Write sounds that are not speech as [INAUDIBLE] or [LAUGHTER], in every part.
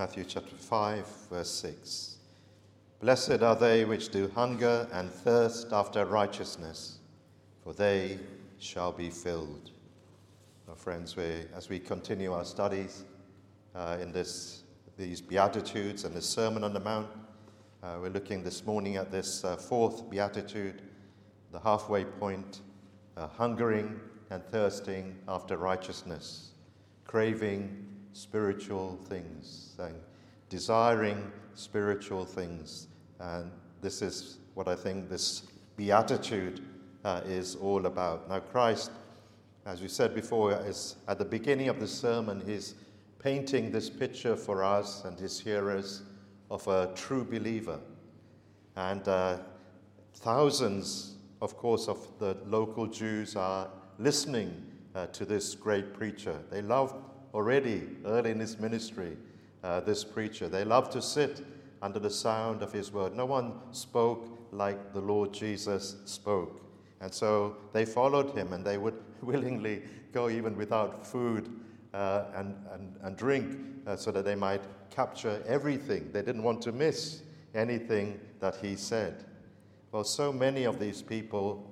Matthew chapter 5, verse 6. Blessed are they which do hunger and thirst after righteousness, for they shall be filled. Our friends, we, as we continue our studies uh, in this, these Beatitudes and the Sermon on the Mount, uh, we're looking this morning at this uh, fourth Beatitude, the halfway point, uh, hungering and thirsting after righteousness, craving spiritual things, and desiring spiritual things. And this is what I think this beatitude uh, is all about. Now, Christ, as we said before, is at the beginning of the sermon, he's painting this picture for us and his hearers of a true believer. And uh, thousands, of course, of the local Jews are listening uh, to this great preacher. They love already early in his ministry, uh, this preacher. They loved to sit under the sound of his word. No one spoke like the Lord Jesus spoke. And so they followed him and they would [LAUGHS] willingly go even without food uh, and, and, and drink uh, so that they might capture everything. They didn't want to miss anything that he said. Well, so many of these people,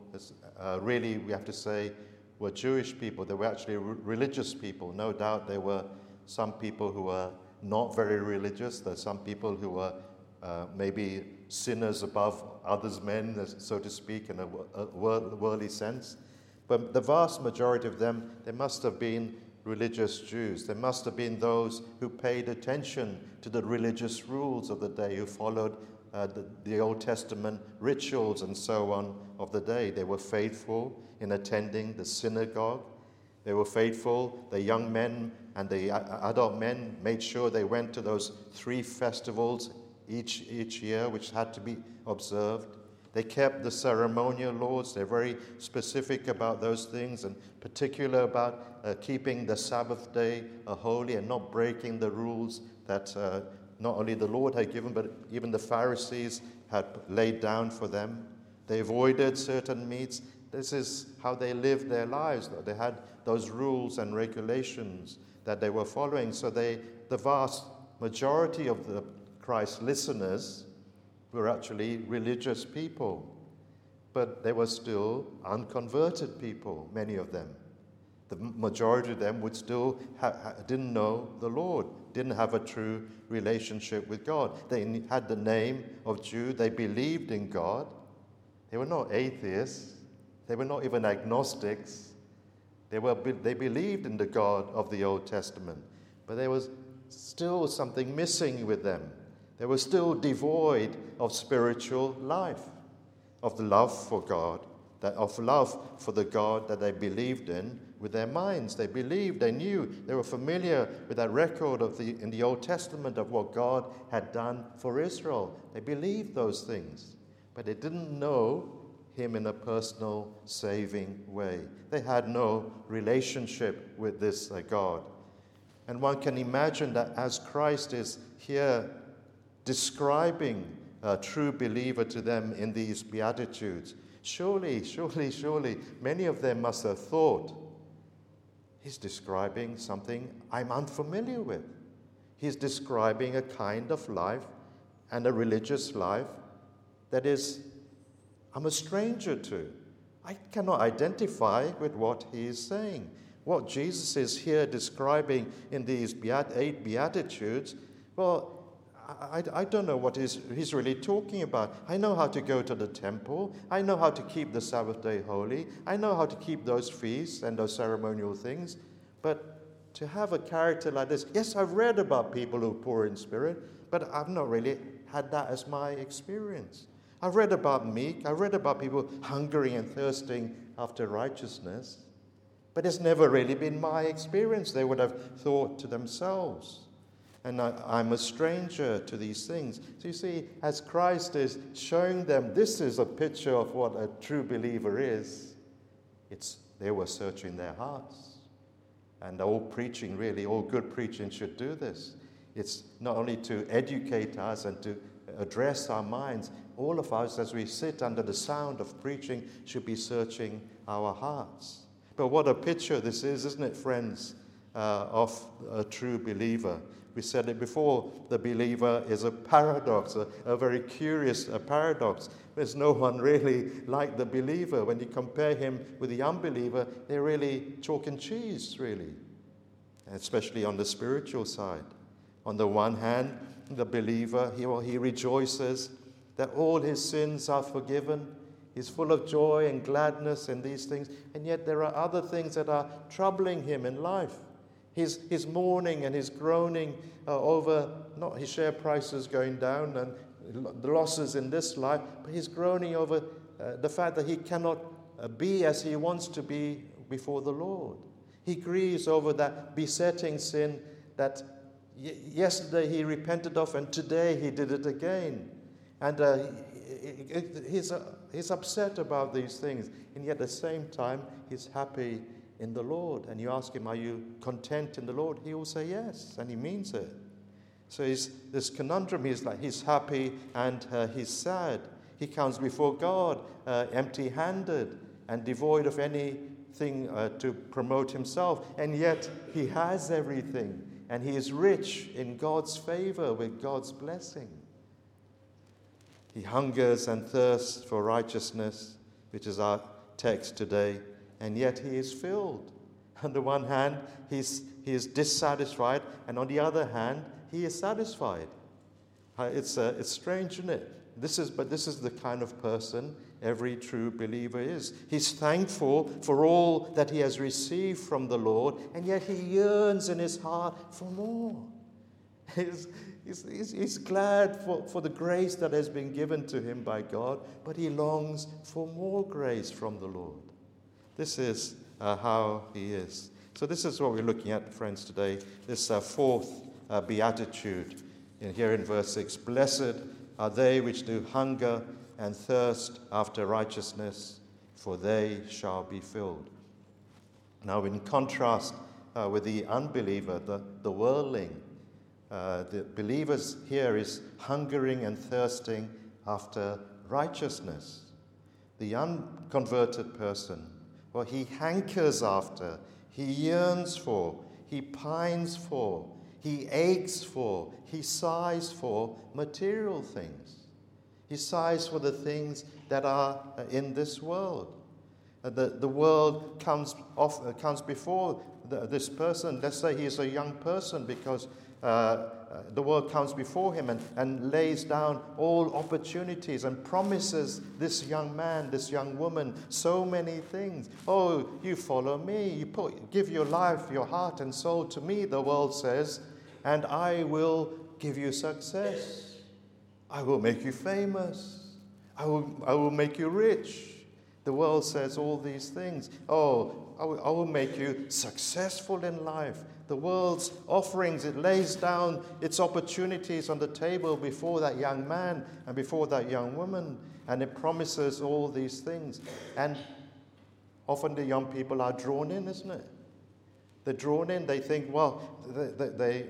uh, really, we have to say, were Jewish people. They were actually religious people. No doubt there were some people who were not very religious. There's some people who were uh, maybe sinners above others men, so to speak, in a, a worldly sense. But the vast majority of them, they must have been religious Jews. There must have been those who paid attention to the religious rules of the day, who followed uh, the, the, Old Testament rituals and so on of the day. They were faithful in attending the synagogue. They were faithful. The young men and the adult men made sure they went to those three festivals each, each year, which had to be observed. They kept the ceremonial laws. They're very specific about those things, and particular about uh, keeping the Sabbath day uh, holy and not breaking the rules that uh, not only the Lord had given, but even the Pharisees had laid down for them. They avoided certain meats. This is how they lived their lives. They had those rules and regulations that they were following. So they, the vast majority of the Christ listeners were actually religious people, but they were still unconverted people, many of them. The majority of them would still ha- didn't know the Lord, didn't have a true relationship with God. They had the name of Jew, they believed in God. They were not atheists, they were not even agnostics. They, were, they believed in the God of the Old Testament, but there was still something missing with them. They were still devoid of spiritual life, of the love for God, that, of love for the God that they believed in with their minds. They believed, they knew, they were familiar with that record of the, in the Old Testament of what God had done for Israel. They believed those things, but they didn't know Him in a personal, saving way. They had no relationship with this uh, God. And one can imagine that as Christ is here describing a true believer to them in these Beatitudes. Surely, surely, surely, many of them must have thought, he's describing something I'm unfamiliar with. He's describing a kind of life and a religious life that is, I'm a stranger to. I cannot identify with what he is saying. What Jesus is here describing in these eight Beatitudes, well, I, I don't know what he's, he's really talking about. I know how to go to the temple. I know how to keep the Sabbath day holy. I know how to keep those feasts and those ceremonial things. But to have a character like this, yes, I've read about people who are poor in spirit, but I've not really had that as my experience. I've read about meek, I've read about people hungering and thirsting after righteousness, but it's never really been my experience, they would have thought to themselves and I, am a stranger to these things. So you see, as Christ is showing them this is a picture of what a true believer is, it's, they were searching their hearts. And all preaching, really, all good preaching should do this. It's not only to educate us and to address our minds, all of us, as we sit under the sound of preaching, should be searching our hearts. But what a picture this is, isn't it, friends? Uh, of a true believer. We said it before the believer is a paradox, a, a very curious a paradox. There's no one really like the believer. When you compare him with the unbeliever, they're really chalk and cheese, really, especially on the spiritual side. On the one hand, the believer, he, he rejoices that all his sins are forgiven. He's full of joy and gladness and these things. And yet there are other things that are troubling him in life. His, his mourning and his groaning uh, over not his share prices going down and the losses in this life, but he's groaning over uh, the fact that he cannot uh, be as he wants to be before the Lord. He grieves over that besetting sin that y- yesterday he repented of and today he did it again. And uh, he's, uh, he's upset about these things, and yet at the same time, he's happy in the Lord. And you ask him, Are you content in the Lord? He will say yes, and he means it. So he's, this conundrum he's like, he's happy and uh, he's sad. He comes before God uh, empty handed and devoid of anything uh, to promote himself. And yet he has everything. And he is rich in God's favor with God's blessing. He hungers and thirsts for righteousness, which is our text today and yet he is filled. [LAUGHS] On the one hand, he's, he is dissatisfied, and on the other hand, he is satisfied. It's, uh, it's strange, isn't it? This is, but this is the kind of person every true believer is. He's thankful for all that he has received from the Lord, and yet he yearns in his heart for more. [LAUGHS] He's, he's, he's, he's glad for, for the grace that has been given to him by God, but he longs for more grace from the Lord. This is uh, how he is. So, this is what we're looking at, friends, today. This uh, fourth uh, beatitude in, here in verse 6 Blessed are they which do hunger and thirst after righteousness, for they shall be filled. Now, in contrast uh, with the unbeliever, the, the worldling, uh, the believers here is hungering and thirsting after righteousness. The unconverted person he hankers after, he yearns for, he pines for, he aches for, he sighs for material things. He sighs for the things that are in this world. Uh, the, the world comes, off, uh, comes before the, this person. Let's say he is a young person because uh, uh, Uh, the world comes before him and, and lays down all opportunities and promises this young man, this young woman, so many things. Oh, you follow me, you put, give your life, your heart, and soul to me, the world says, and I will give you success. I will make you famous. I will, I will make you rich. The world says all these things. Oh, I will, I will make you successful in life the world's offerings, it lays down its opportunities on the table before that young man and before that young woman, and it promises all these things. And often the young people are drawn in, isn't it? They're drawn in, they think, well, they, they,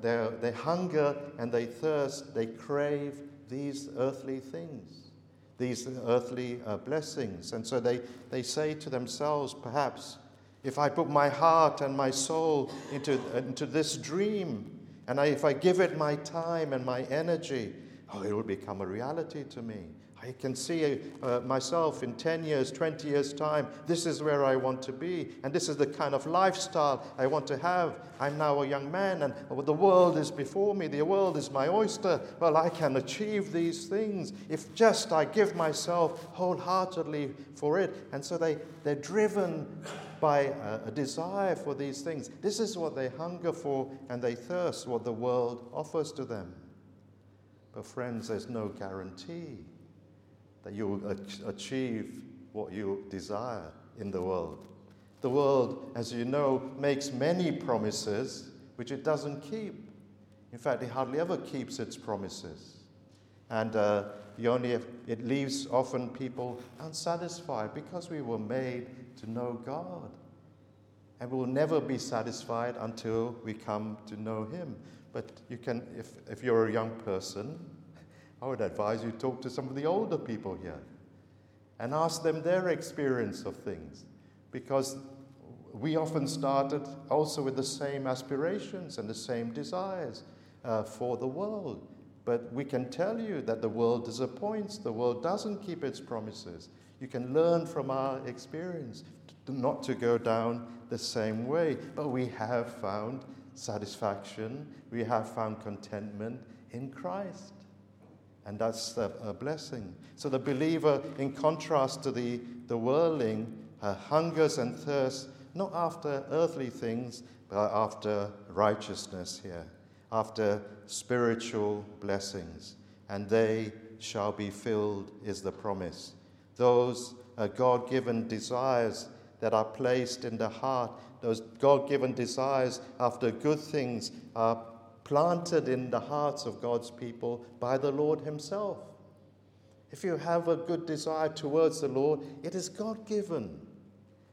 they, they hunger and they thirst, they crave these earthly things, these earthly uh, blessings. And so they, they say to themselves, perhaps, if I put my heart and my soul into, into this dream, and I, if I give it my time and my energy, oh, it will become a reality to me. I can see uh, myself in 10 years, 20 years' time. This is where I want to be, and this is the kind of lifestyle I want to have. I'm now a young man, and the world is before me. The world is my oyster. Well, I can achieve these things if just I give myself wholeheartedly for it. And so they, they're driven by a, a desire for these things. This is what they hunger for, and they thirst what the world offers to them. But, friends, there's no guarantee that you will achieve what you desire in the world. The world, as you know, makes many promises which it doesn't keep. In fact, it hardly ever keeps its promises. And uh, only, it leaves often people unsatisfied because we were made to know God. And we'll never be satisfied until we come to know Him. But you can, if, if you're a young person, I would advise you talk to some of the older people here and ask them their experience of things. Because we often started also with the same aspirations and the same desires uh, for the world. But we can tell you that the world disappoints, the world doesn't keep its promises. You can learn from our experience not to go down the same way. But we have found satisfaction, we have found contentment in Christ. And that's a, a blessing. So the believer, in contrast to the, the worldling, uh, hungers and thirsts not after earthly things, but after righteousness here, after spiritual blessings. And they shall be filled, is the promise. Those are God given desires that are placed in the heart, those God given desires after good things, are planted in the hearts of God's people by the Lord Himself. If you have a good desire towards the Lord, it is God given.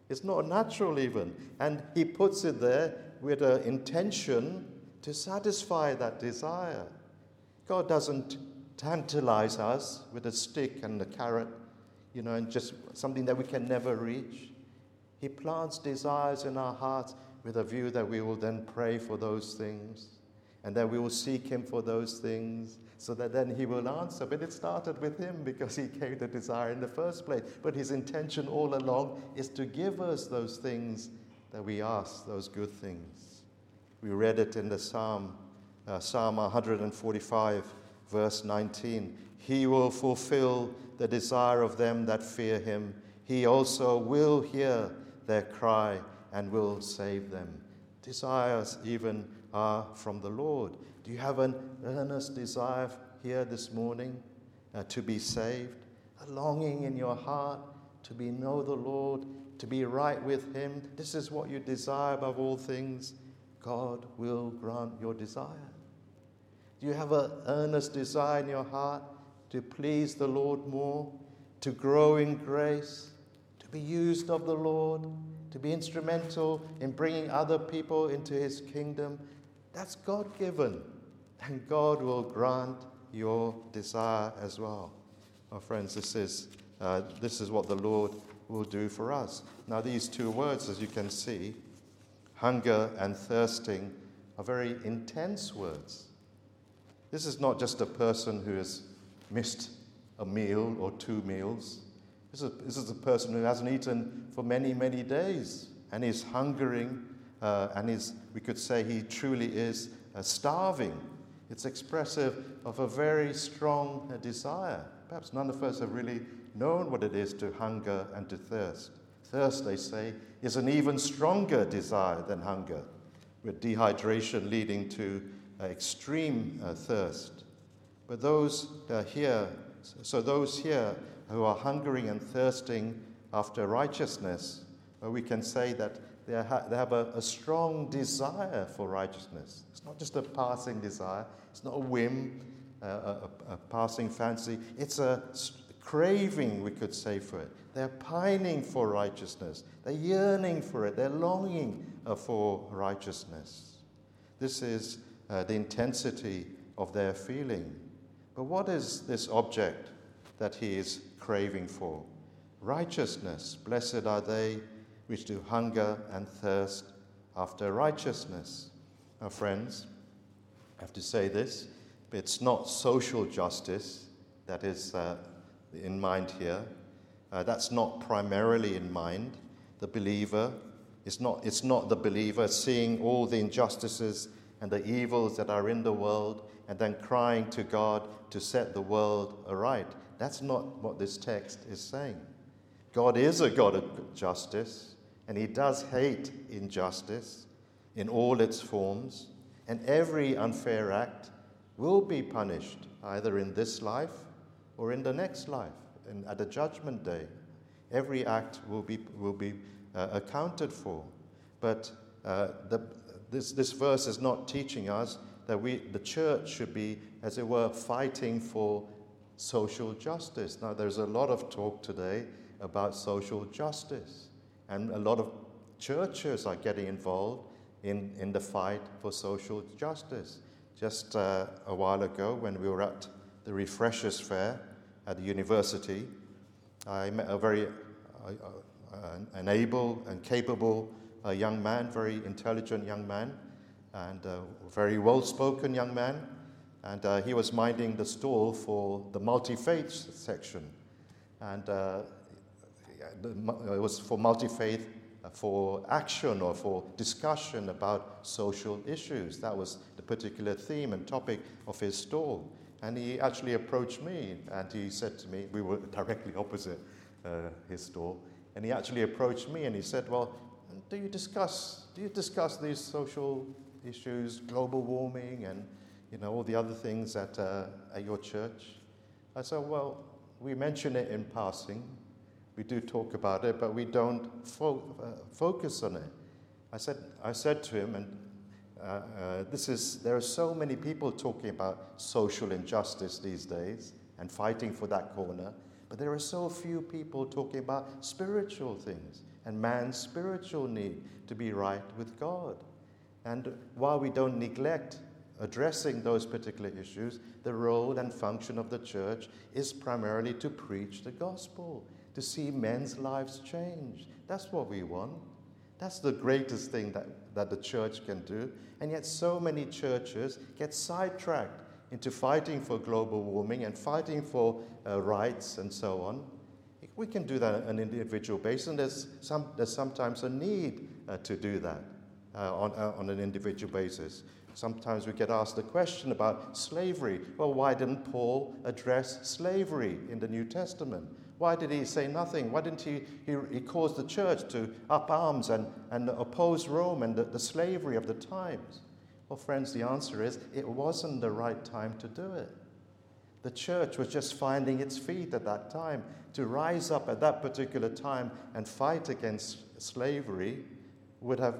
It's not natural, even. And He puts it there with an intention to satisfy that desire. God doesn't tantalize us with a stick and a carrot, you know, and just something that we can never reach. He plants desires in our hearts with a view that we will then pray for those things and that we will seek Him for those things so that then He will answer. But it started with Him because He gave the desire in the first place. But His intention all along is to give us those things that we ask, those good things. We read it in the Psalm, uh, Psalm 145, verse 19. He will fulfill the desire of them that fear Him. He also will hear their cry and will save them. Desires even are from the Lord. Do you have an earnest desire here this morning uh, to be saved? A longing in your heart to be know the Lord, to be right with Him? This is what you desire above all things. God will grant your desire. Do you have an earnest desire in your heart to please the Lord more, to grow in grace, to be used of the Lord, to be instrumental in bringing other people into His kingdom? That's God given. And God will grant your desire as well. My friends, this is, uh, this is what the Lord will do for us. Now, these two words, as you can see, hunger and thirsting, are very intense words. This is not just a person who has missed a meal or two meals. This is, this is a person who hasn't eaten for many, many days and is hungering uh, and is, we could say he truly is uh, starving. It's expressive of a very strong uh, desire. Perhaps none of us have really known what it is to hunger and to thirst. Thirst, they say, is an even stronger desire than hunger, with dehydration leading to uh, extreme uh, thirst. But those uh, here, so those here who are hungering and thirsting after righteousness, we can say that they, they have a, a strong desire for righteousness. It's not just a passing desire, it's not a whim, uh, a, a, passing fancy. It's a craving, we could say, for it. They're pining for righteousness, they're yearning for it, they're longing uh, for righteousness. This is uh, the intensity of their feeling. But what is this object that he is craving for? Righteousness. Blessed are they which do hunger and thirst after righteousness. Now, friends, I have to say this, it's not social justice that is uh, in mind here. Uh, that's not primarily in mind. The believer, it's not, it's not the believer seeing all the injustices and the evils that are in the world and then crying to God to set the world aright. That's not what this text is saying. God is a God of justice, and he does hate injustice in all its forms, and every unfair act will be punished either in this life or in the next life, and at the judgment day. Every act will be, will be uh, accounted for. But uh, the, this, this verse is not teaching us that we, the church should be, as it were, fighting for social justice. Now, there's a lot of talk today about social justice. And a lot of churches are getting involved in, in the fight for social justice. Just uh, a while ago, when we were at the Refreshers Fair at the university, I met a very uh, an able and capable uh, young man, very intelligent young man, and a very well spoken young man. And uh, he was minding the stall for the multi faith section. And uh, it was for multi faith uh, for action or for discussion about social issues. That was the particular theme and topic of his stall. And he actually approached me and he said to me, we were directly opposite uh, his stall, and he actually approached me and he said, Well, do you discuss, do you discuss these social issues, global warming, and you know, all the other things at, uh, at your church? I said, Well, we mention it in passing. We do talk about it, but we don't fo- uh, focus on it. I said, I said to him, and uh, uh, this is, there are so many people talking about social injustice these days and fighting for that corner, but there are so few people talking about spiritual things and man's spiritual need to be right with God. And while we don't neglect addressing those particular issues, the role and function of the church is primarily to preach the gospel, to see men's lives change. That's what we want. That's the greatest thing that, that the church can do. And yet, so many churches get sidetracked into fighting for global warming and fighting for uh, rights and so on. We can do that on an individual basis, and there's, some, there's sometimes a need uh, to do that uh, on, uh, on an individual basis. Sometimes we get asked the question about slavery. Well, why didn't Paul address slavery in the New Testament? Why did he say nothing? Why didn't he, he, he cause the church to up arms and, and oppose Rome and the, the slavery of the times? Well, friends, the answer is it wasn't the right time to do it. The church was just finding its feet at that time. To rise up at that particular time and fight against slavery would have,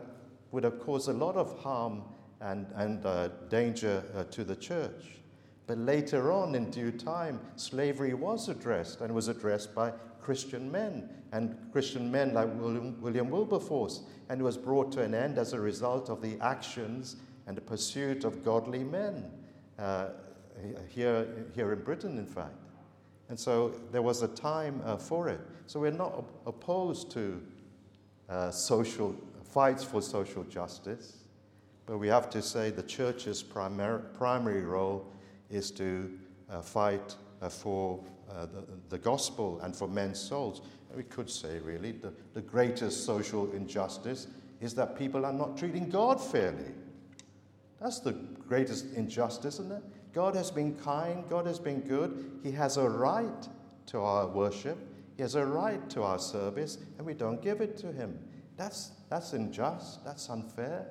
would have caused a lot of harm and, and uh, danger uh, to the church. But later on, in due time, slavery was addressed and was addressed by Christian men and Christian men like William, William Wilberforce, and was brought to an end as a result of the actions and the pursuit of godly men uh, here, here in Britain, in fact. And so there was a time uh, for it. So we're not opposed to uh, social fights for social justice, but we have to say the church's primary, primary role is to uh, fight uh, for uh, the, the gospel and for men's souls. We could say, really, the, the greatest social injustice is that people are not treating God fairly. That's the greatest injustice, isn't it? God has been kind, God has been good. He has a right to our worship, He has a right to our service, and we don't give it to Him. That's, that's unjust, that's unfair.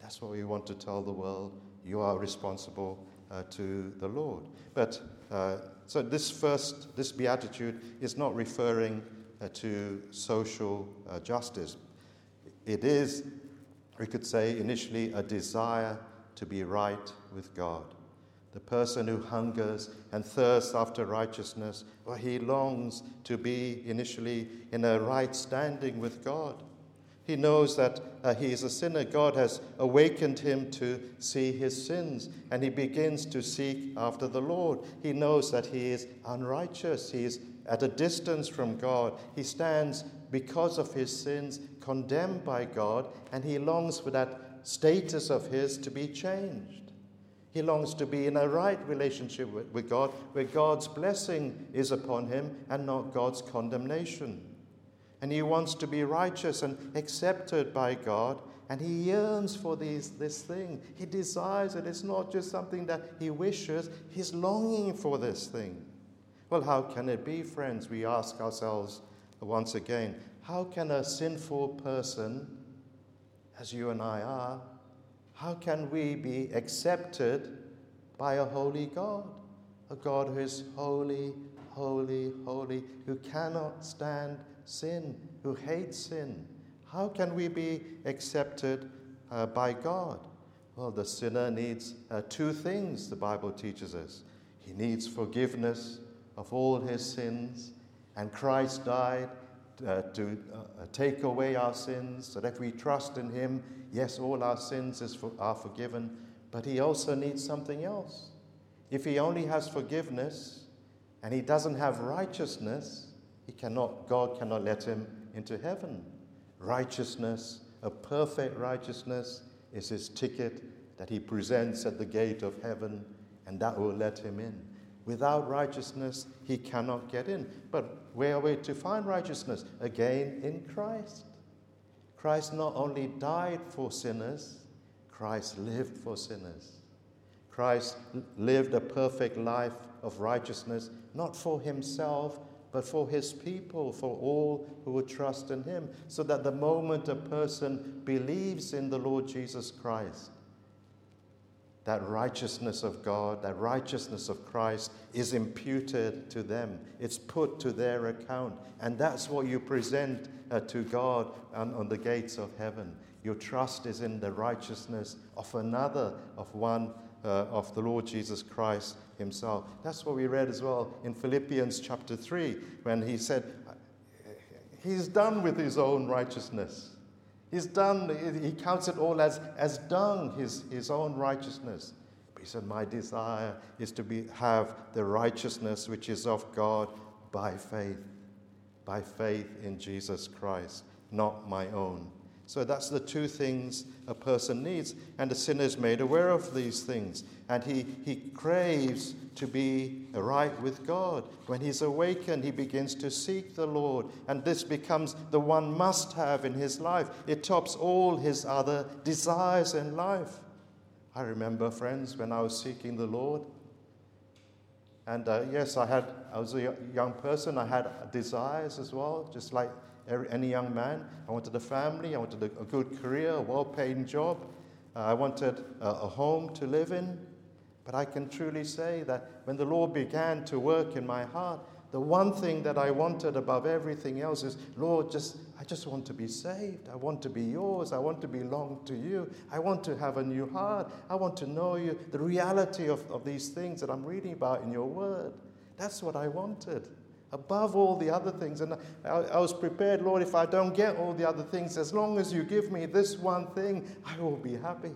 That's what we want to tell the world. You are responsible uh, to the Lord. But uh, so this first, this beatitude is not referring uh, to social uh, justice. It is, we could say, initially a desire to be right with God. The person who hungers and thirsts after righteousness, or he longs to be initially in a right standing with God. He knows that uh, he is a sinner. God has awakened him to see his sins, and he begins to seek after the Lord. He knows that he is unrighteous. He is at a distance from God. He stands because of his sins, condemned by God, and he longs for that status of his to be changed. He longs to be in a right relationship with, with God, where God's blessing is upon him and not God's condemnation. And he wants to be righteous and accepted by God, and he yearns for these, this thing. He desires it. It's not just something that he wishes, he's longing for this thing. Well, how can it be, friends? We ask ourselves once again how can a sinful person as you and I are, how can we be accepted by a holy God? A God who is holy, holy, holy, who cannot stand sin, who hates sin. How can we be accepted uh, by God? Well, the sinner needs uh, two things, the Bible teaches us. He needs forgiveness of all his sins, and Christ died uh, to uh, take away our sins, so that if we trust in Him, yes, all our sins for, are forgiven, but He also needs something else. If He only has forgiveness and He doesn't have righteousness, he cannot, God cannot let him into heaven. Righteousness a perfect righteousness is his ticket that he presents at the gate of heaven, and that will let him in. Without righteousness, he cannot get in. But where are we to find righteousness? Again, in Christ. Christ not only died for sinners, Christ lived for sinners. Christ lived a perfect life of righteousness, not for himself, but for his people, for all who would trust in him, so that the moment a person believes in the Lord Jesus Christ, that righteousness of God, that righteousness of Christ is imputed to them. It's put to their account. And that's what you present uh, to God on, on the gates of heaven. Your trust is in the righteousness of another, of one uh, of the Lord Jesus Christ himself. That's what we read as well in Philippians chapter 3 when he said, He's done with his own righteousness. He's done, he counts it all as, as dung, his, his own righteousness. But he said, My desire is to be, have the righteousness which is of God by faith, by faith in Jesus Christ, not my own. So that's the two things a person needs. And the sinner is made aware of these things. And he, he craves to be right with God. When he's awakened, he begins to seek the Lord. And this becomes the one must have in his life. It tops all his other desires in life. I remember, friends, when I was seeking the Lord. And uh, yes, I had, I was a young person, I had desires as well, just like any young man. I wanted a family, I wanted a, a good career, a well paying job. Uh, I wanted a, a home to live in. But I can truly say that when the Lord began to work in my heart, the one thing that I wanted above everything else is, Lord, just I just want to be saved. I want to be yours. I want to belong to you. I want to have a new heart. I want to know you, the reality of, of these things that I'm reading about in your word. That's what I wanted above all the other things. And I, I, was prepared, Lord, if I don't get all the other things, as long as you give me this one thing, I will be happy.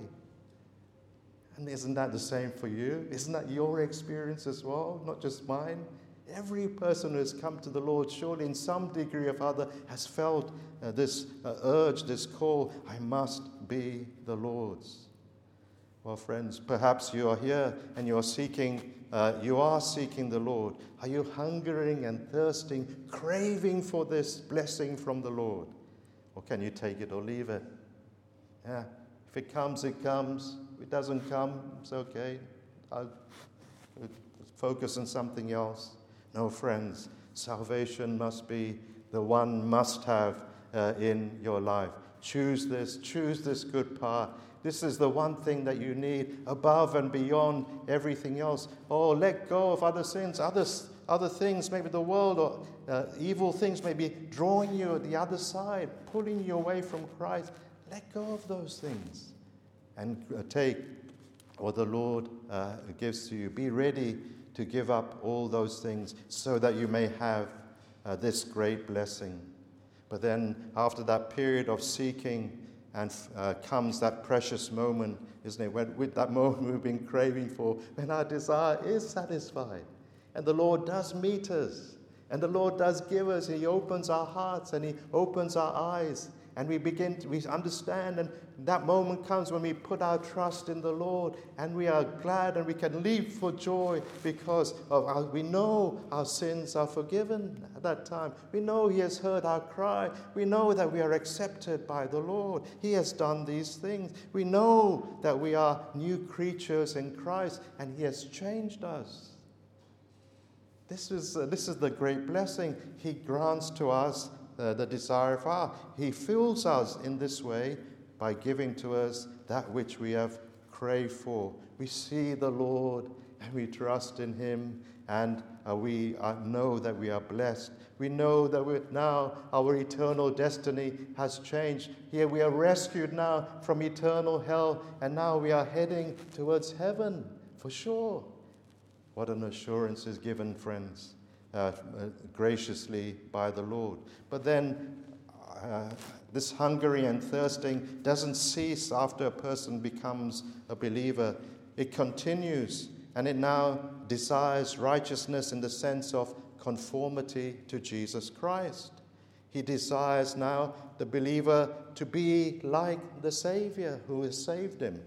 And isn't that the same for you? Isn't that your experience as well, not just mine? Every person who has come to the Lord, surely in some degree or other, has felt uh, this uh, urge, this call I must be the Lord's. Well, friends, perhaps you are here and you are seeking uh, you are seeking the Lord? Are you hungering and thirsting, craving for this blessing from the Lord? Or can you take it or leave it? Yeah, if it comes, it comes. If it doesn't come, it's okay. I'll focus on something else. No, friends, salvation must be the one must have uh, in your life. Choose this, choose this good part this is the one thing that you need above and beyond everything else. Oh, let go of other sins, other, other things, maybe the world or uh, evil things may be drawing you the other side, pulling you away from Christ. Let go of those things and uh, take what the Lord uh, gives to you. Be ready to give up all those things so that you may have uh, this great blessing. But then, after that period of seeking, and uh, comes that precious moment, isn't it? When, with that [LAUGHS] moment we've been craving for, when our desire is satisfied. And the Lord does meet us. And the Lord does give us. He opens our hearts and He opens our eyes and we begin to we understand and that moment comes when we put our trust in the lord and we are glad and we can leap for joy because of our, we know our sins are forgiven at that time. We know he has heard our cry. We know that we are accepted by the lord. He has done these things. We know that we are new creatures in christ and he has changed us. This is, uh, this is the great blessing he grants to us uh, the desire of our. He fills us in this way by giving to us that which we have craved for. We see the Lord and we trust in Him, and uh, we uh, know that we are blessed. We know that now our eternal destiny has changed. Here we are rescued now from eternal hell, and now we are heading towards heaven for sure. What an assurance is given, friends uh, graciously by the Lord. But then uh, this hungering and thirsting doesn't cease after a person becomes a believer. It continues and it now desires righteousness in the sense of conformity to Jesus Christ. He desires now the believer to be like the Savior who has saved him.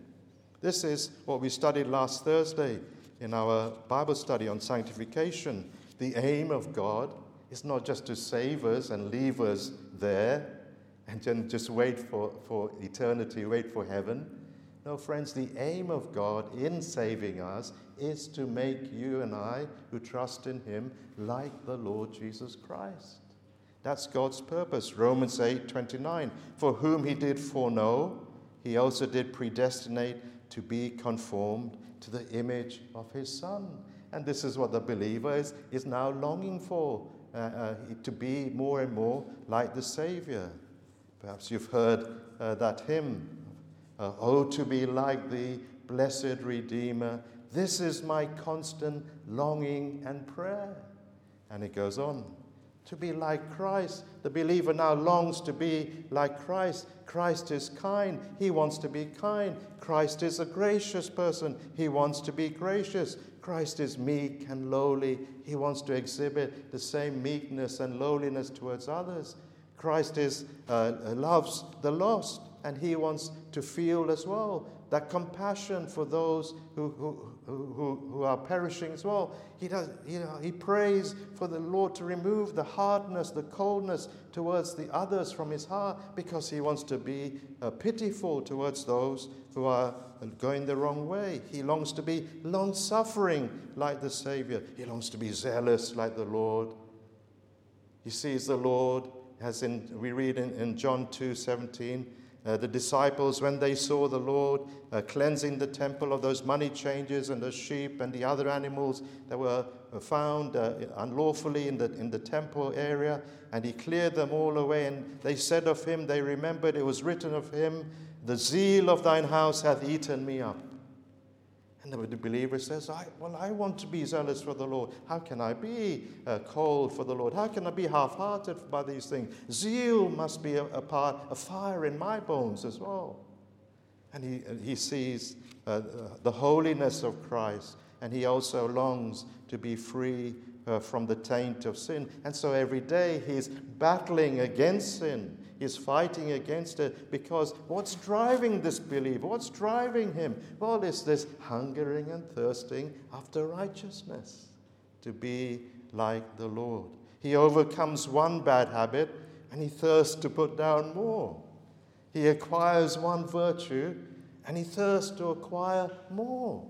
This is what we studied last Thursday in our Bible study on sanctification. The aim of God is not just to save us and leave us there and then just wait for, for eternity, wait for heaven. No, friends, the aim of God in saving us is to make you and I who trust in Him like the Lord Jesus Christ. That's God's purpose. Romans 8 29. For whom He did foreknow, He also did predestinate to be conformed to the image of His Son. And this is what the believer is, is now longing for uh, uh, to be more and more like the Savior. Perhaps you've heard uh, that hymn, uh, Oh, to be like the blessed Redeemer. This is my constant longing and prayer. And it goes on. To be like Christ. The believer now longs to be like Christ. Christ is kind. He wants to be kind. Christ is a gracious person. He wants to be gracious. Christ is meek and lowly. He wants to exhibit the same meekness and lowliness towards others. Christ is, uh, loves the lost, and he wants to feel as well that compassion for those who, who, who, who are perishing as well. He, does, you know, he prays for the Lord to remove the hardness, the coldness towards the others from his heart because he wants to be uh, pitiful towards those who are going the wrong way. He longs to be long suffering like the Savior, he longs to be zealous like the Lord. He sees the Lord as in, we read in, in John 2 17, uh, the disciples, when they saw the Lord uh, cleansing the temple of those money changers and the sheep and the other animals that were uh, found uh, unlawfully in the, in the temple area, and he cleared them all away, and they said of him, they remembered it was written of him, The zeal of thine house hath eaten me up. And the believer says, I, Well, I want to be zealous for the Lord. How can I be uh, cold for the Lord? How can I be half hearted by these things? Zeal must be a, a, part, a fire in my bones as well. And he, he sees uh, the holiness of Christ, and he also longs to be free uh, from the taint of sin. And so every day he's battling against sin. He's fighting against it because what's driving this believer? What's driving him? Well, it's this hungering and thirsting after righteousness, to be like the Lord. He overcomes one bad habit and he thirsts to put down more. He acquires one virtue and he thirsts to acquire more.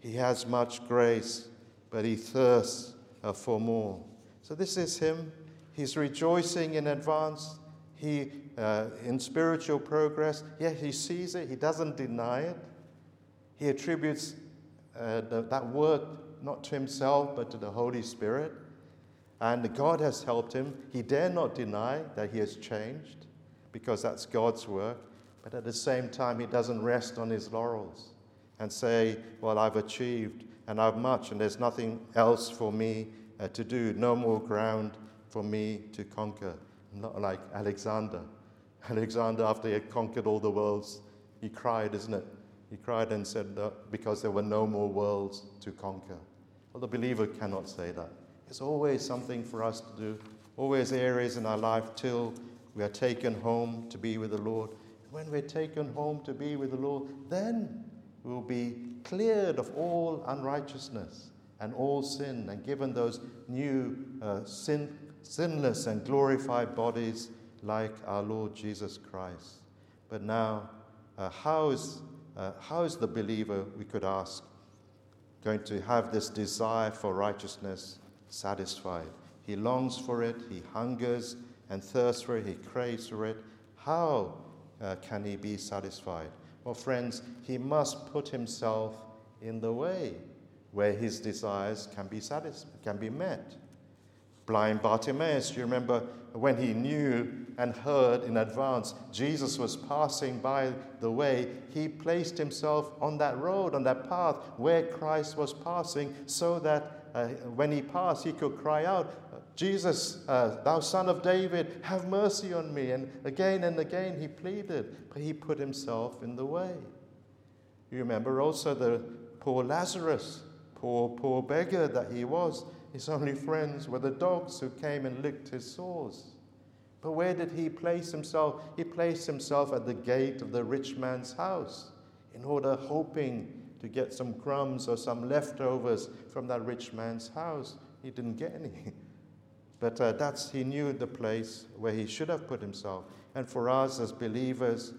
He has much grace, but he thirsts for more. So, this is him. He's rejoicing in advance he, uh, in spiritual progress, yeah, he sees it, he doesn't deny it. He attributes uh, the, that work not to himself, but to the Holy Spirit. And God has helped him. He dare not deny that he has changed because that's God's work. But at the same time, he doesn't rest on his laurels and say, Well, I've achieved and I've much, and there's nothing else for me uh, to do, no more ground for me to conquer not like Alexander. [LAUGHS] Alexander, after he had conquered all the worlds, he cried, isn't it? He cried and said, because there were no more worlds to conquer. Well, the believer cannot say that. There's always something for us to do, always areas in our life till we are taken home to be with the Lord. When we're taken home to be with the Lord, then we'll be cleared of all unrighteousness and all sin and given those new uh, sin sinless and glorified bodies like our Lord Jesus Christ. But now, uh, how, is, uh, how is the believer, we could ask, going to have this desire for righteousness satisfied? He longs for it, he hungers and thirsts for it, he craves for it. How uh, can he be satisfied? Well, friends, he must put himself in the way where his desires can be, satisfied, can be met blind Bartimaeus. You remember when he knew and heard in advance Jesus was passing by the way, he placed himself on that road, on that path where Christ was passing, so that uh, when he passed, he could cry out, Jesus, uh, thou son of David, have mercy on me. And again and again he pleaded, but he put himself in the way. You remember also the poor Lazarus, poor, poor beggar that he was. His only friends were the dogs who came and licked his sores. But where did he place himself? He placed himself at the gate of the rich man's house in order, hoping to get some crumbs or some leftovers from that rich man's house. He didn't get any. [LAUGHS] But uh, that's, he knew the place where he should have put himself. And for us as believers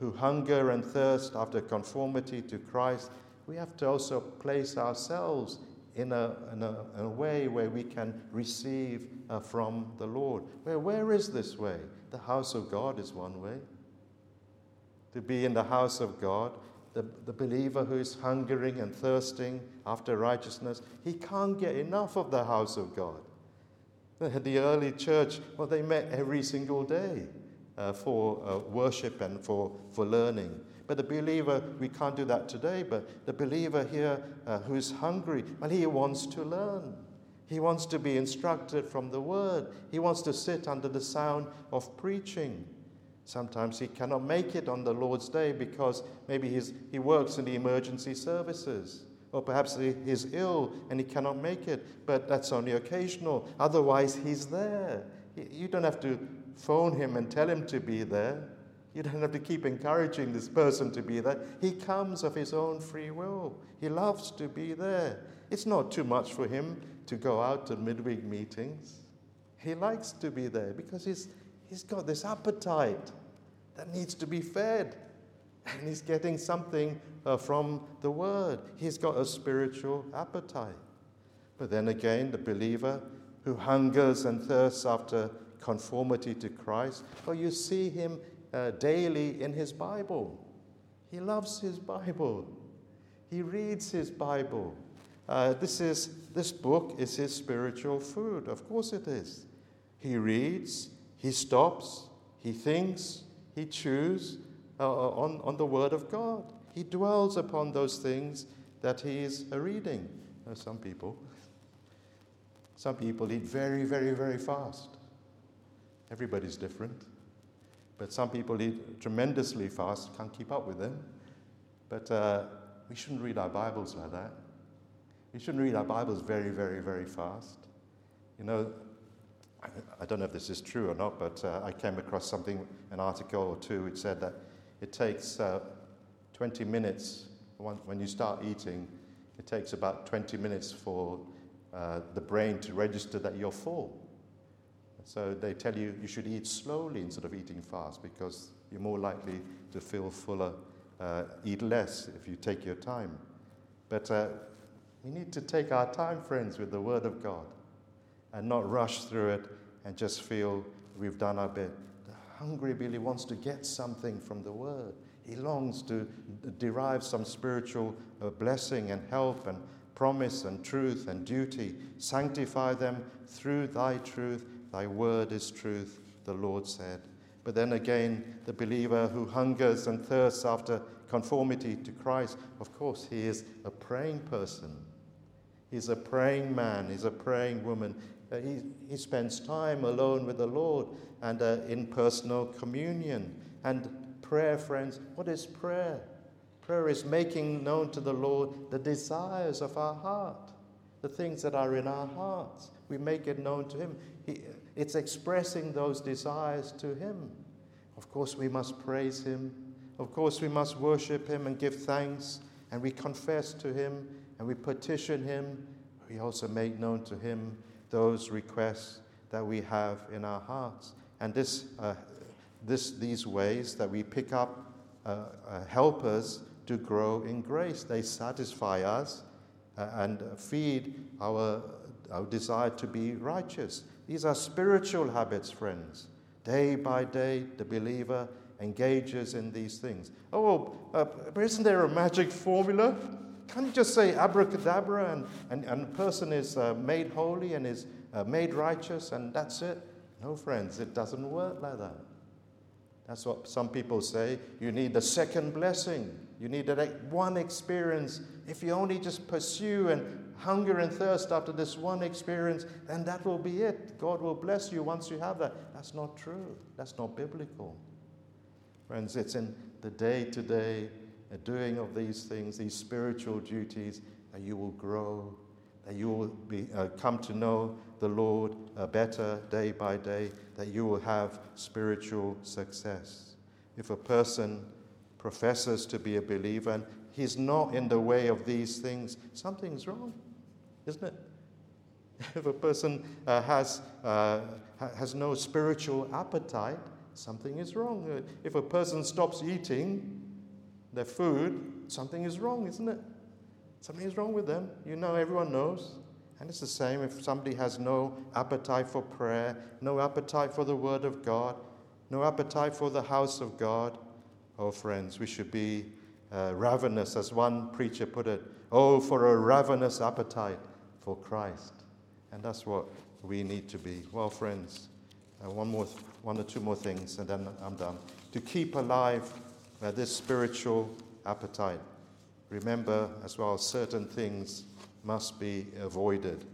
who hunger and thirst after conformity to Christ, we have to also place ourselves in a, in a, in a way where we can receive uh, from the Lord. Where, where is this way? The house of God is one way. To be in the house of God, the, the believer who is hungering and thirsting after righteousness, he can't get enough of the house of God. The early church, well, they met every single day uh, for uh, worship and for, for learning. But the believer, we can't do that today, but the believer here uh, who's hungry, well, he wants to learn. He wants to be instructed from the word. He wants to sit under the sound of preaching. Sometimes he cannot make it on the Lord's day because maybe he's, he works in the emergency services. Or perhaps he's ill and he cannot make it, but that's only occasional. Otherwise, he's there. You don't have to phone him and tell him to be there. You don't have to keep encouraging this person to be there. He comes of his own free will. He loves to be there. It's not too much for him to go out to midweek meetings. He likes to be there because he's, he's got this appetite that needs to be fed. And he's getting something uh, from the Word. He's got a spiritual appetite. But then again, the believer who hungers and thirsts after conformity to Christ, well, you see him uh, daily in his Bible. He loves his Bible. He reads his Bible. Uh, this, is, this book is his spiritual food. Of course it is. He reads, he stops, he thinks, he chews uh, uh on, on the Word of God. He dwells upon those things that he is reading. Uh, some people, some people eat very, very, very fast. Everybody's different. But some people eat tremendously fast, can't keep up with them. But uh, we shouldn't read our Bibles like that. We shouldn't read our Bibles very, very, very fast. You know, I, don't know if this is true or not, but uh, I came across something, an article or two, which said that it takes uh, 20 minutes when you start eating, it takes about 20 minutes for uh, the brain to register that you're full. So they tell you you should eat slowly instead of eating fast because you're more likely to feel fuller, uh, eat less if you take your time. But uh, we need to take our time, friends, with the Word of God and not rush through it and just feel we've done our bit. The hungry Billy wants to get something from the Word. He longs to derive some spiritual uh, blessing and help and promise and truth and duty. Sanctify them through thy truth. Thy word is truth, the Lord said. But then again, the believer who hungers and thirsts after conformity to Christ, of course, he is a praying person. He's a praying man, he's a praying woman. Uh, he, he spends time alone with the Lord and uh, in personal communion. And prayer, friends, what is prayer? Prayer is making known to the Lord the desires of our heart, the things that are in our hearts. We make it known to Him. He, it's expressing those desires to Him. Of course, we must praise Him. Of course, we must worship Him and give thanks. And we confess to Him and we petition Him. We also make known to Him those requests that we have in our hearts. And this, uh, this, these ways that we pick up uh, uh, help us to grow in grace. They satisfy us and feed our, our desire to be righteous. These are spiritual habits, friends. Day by day, the believer engages in these things. Oh, uh, isn't there a magic formula? Can't you just say abracadabra and, and, and a person is uh, made holy and is uh, made righteous and that's it? No, friends, it doesn't work like that. That's what some people say. You need the second blessing. You need that one experience. If you only just pursue and hunger and thirst after this one experience, then that will be it. God will bless you once you have that. That's not true. That's not biblical. Friends, it's in the day to day doing of these things, these spiritual duties, that you will grow, that you will be, uh, come to know the Lord uh, better day by day, that you will have spiritual success. If a person professes to be a believer and he's not in the way of these things, something's wrong, isn't it? [LAUGHS] If a person uh, has, uh, has no spiritual appetite, something is wrong. Uh, if a person stops eating their food, something is wrong, isn't it? Something is wrong with them. You know, everyone knows. And it's the same if somebody has no appetite for prayer, no appetite for the Word of God, no appetite for the house of God, Oh, friends, we should be uh, ravenous, as one preacher put it. Oh, for a ravenous appetite for Christ. And that's what we need to be. Well, friends, uh, one, more, one or two more things, and then I'm done. To keep alive uh, this spiritual appetite, remember as well, certain things must be avoided.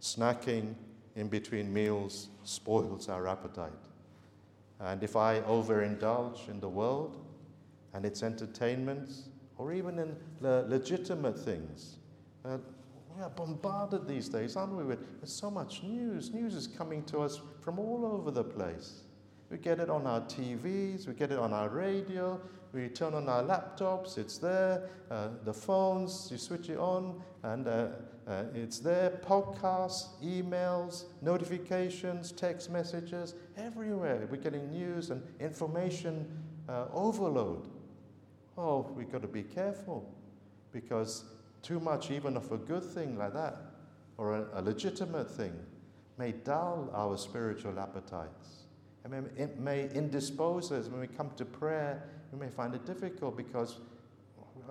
Snacking in between meals spoils our appetite. And if I overindulge in the world, and its entertainments, or even in le- legitimate things. Uh, we are bombarded these days, aren't we, with, with so much news. News is coming to us from all over the place. We get it on our TVs, we get it on our radio, we turn on our laptops, it's there. Uh, the phones, you switch it on, and uh, uh, it's there. Podcasts, emails, notifications, text messages, everywhere. We're getting news and information uh, overload. Oh, we've got to be careful because too much, even of a good thing like that, or a, a legitimate thing, may dull our spiritual appetites. I mean, it may indispose us when we come to prayer. We may find it difficult because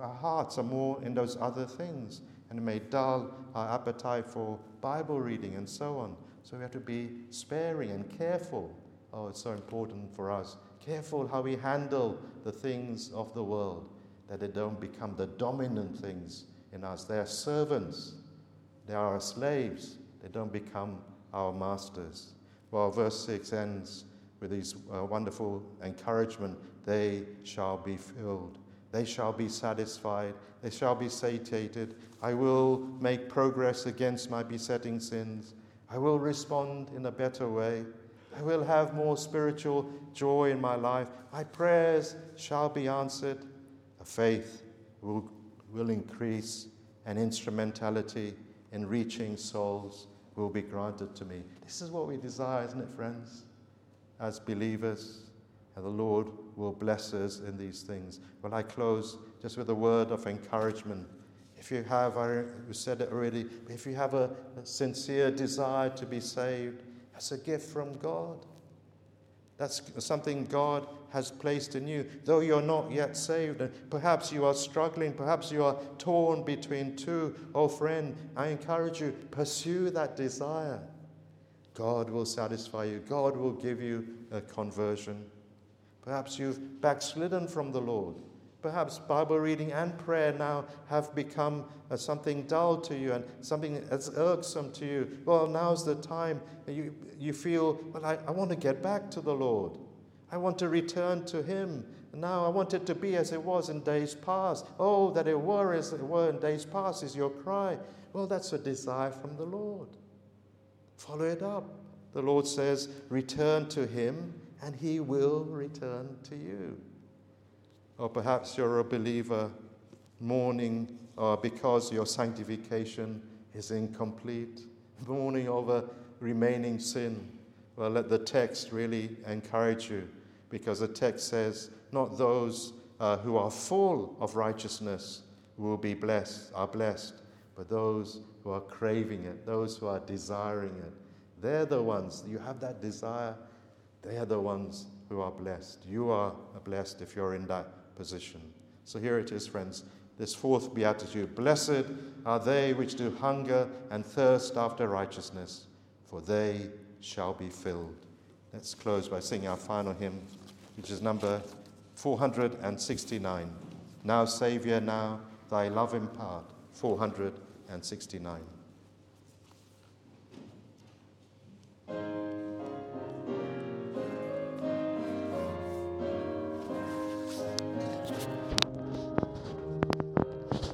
our hearts are more in those other things, and it may dull our appetite for Bible reading and so on. So we have to be sparing and careful. Oh, it's so important for us careful how we handle the things of the world, that they don't become the dominant things in us. They are servants, they are our slaves, they don't become our masters. Well, verse 6 ends with these uh, wonderful encouragement they shall be filled, they shall be satisfied, they shall be satiated. I will make progress against my besetting sins. I will respond in a better way. I will have more spiritual joy in my life. My prayers shall be answered. A faith will, will increase, and instrumentality in reaching souls will be granted to me. This is what we desire, isn't it, friends? As believers, and the Lord will bless us in these things. Well, I close just with a word of encouragement. If you have, I said it already, if you have a, a sincere desire to be saved, that's a gift from God. That's something God has placed in you. Though you're not yet saved, and perhaps you are struggling, perhaps you are torn between two. Oh, friend, I encourage you, pursue that desire. God will satisfy you, God will give you a conversion. Perhaps you've backslidden from the Lord. Perhaps Bible reading and prayer now have become uh, something dull to you and something that's irksome to you. Well, now's the time. You, you feel, well, I, I want to get back to the Lord. I want to return to Him. Now I want it to be as it was in days past. Oh, that it were as it were in days past is your cry. Well, that's a desire from the Lord. Follow it up. The Lord says, Return to Him, and He will return to you. Or perhaps you're a believer mourning uh, because your sanctification is incomplete, mourning over remaining sin. Well, let the text really encourage you because the text says, Not those uh, who are full of righteousness will be blessed, are blessed, but those who are craving it, those who are desiring it. They're the ones, you have that desire, they are the ones who are blessed. You are blessed if you're in that position. So here it is, friends. This fourth beatitude Blessed are they which do hunger and thirst after righteousness, for they shall be filled. Let's close by singing our final hymn, which is number 469. Now, Saviour, now thy love impart. 469.